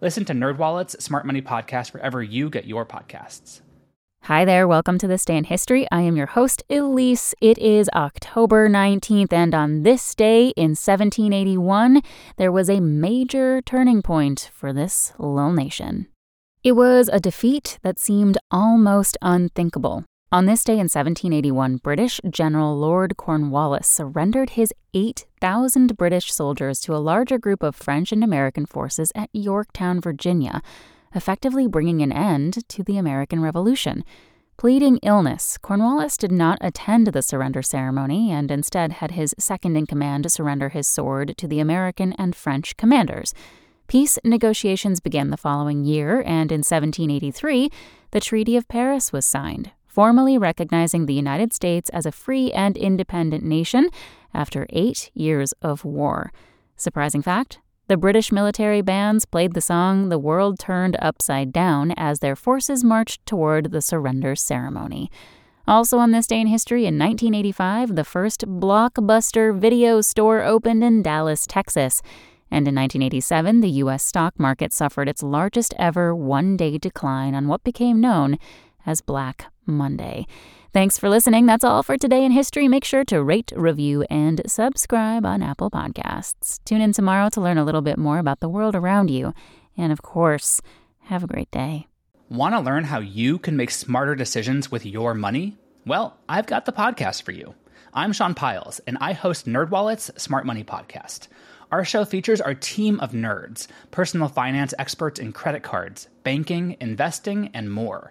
Listen to NerdWallet's Smart Money Podcast wherever you get your podcasts. Hi there, welcome to This Day in History. I am your host, Elise. It is October 19th, and on this day in 1781, there was a major turning point for this little nation. It was a defeat that seemed almost unthinkable. On this day in 1781, British General Lord Cornwallis surrendered his 8,000 British soldiers to a larger group of French and American forces at Yorktown, Virginia, effectively bringing an end to the American Revolution. Pleading illness, Cornwallis did not attend the surrender ceremony and instead had his second in command surrender his sword to the American and French commanders. Peace negotiations began the following year, and in 1783, the Treaty of Paris was signed, formally recognizing the United States as a free and independent nation after eight years of war. Surprising fact the British military bands played the song The World Turned Upside Down as their forces marched toward the surrender ceremony. Also, on this day in history, in 1985, the first blockbuster video store opened in Dallas, Texas. And in 1987, the U.S. stock market suffered its largest ever one day decline on what became known as Black Monday. Thanks for listening. That's all for today in history. Make sure to rate, review, and subscribe on Apple Podcasts. Tune in tomorrow to learn a little bit more about the world around you. And of course, have a great day. Want to learn how you can make smarter decisions with your money? Well, I've got the podcast for you. I'm Sean Pyles, and I host NerdWallet's Smart Money Podcast. Our show features our team of nerds, personal finance experts in credit cards, banking, investing, and more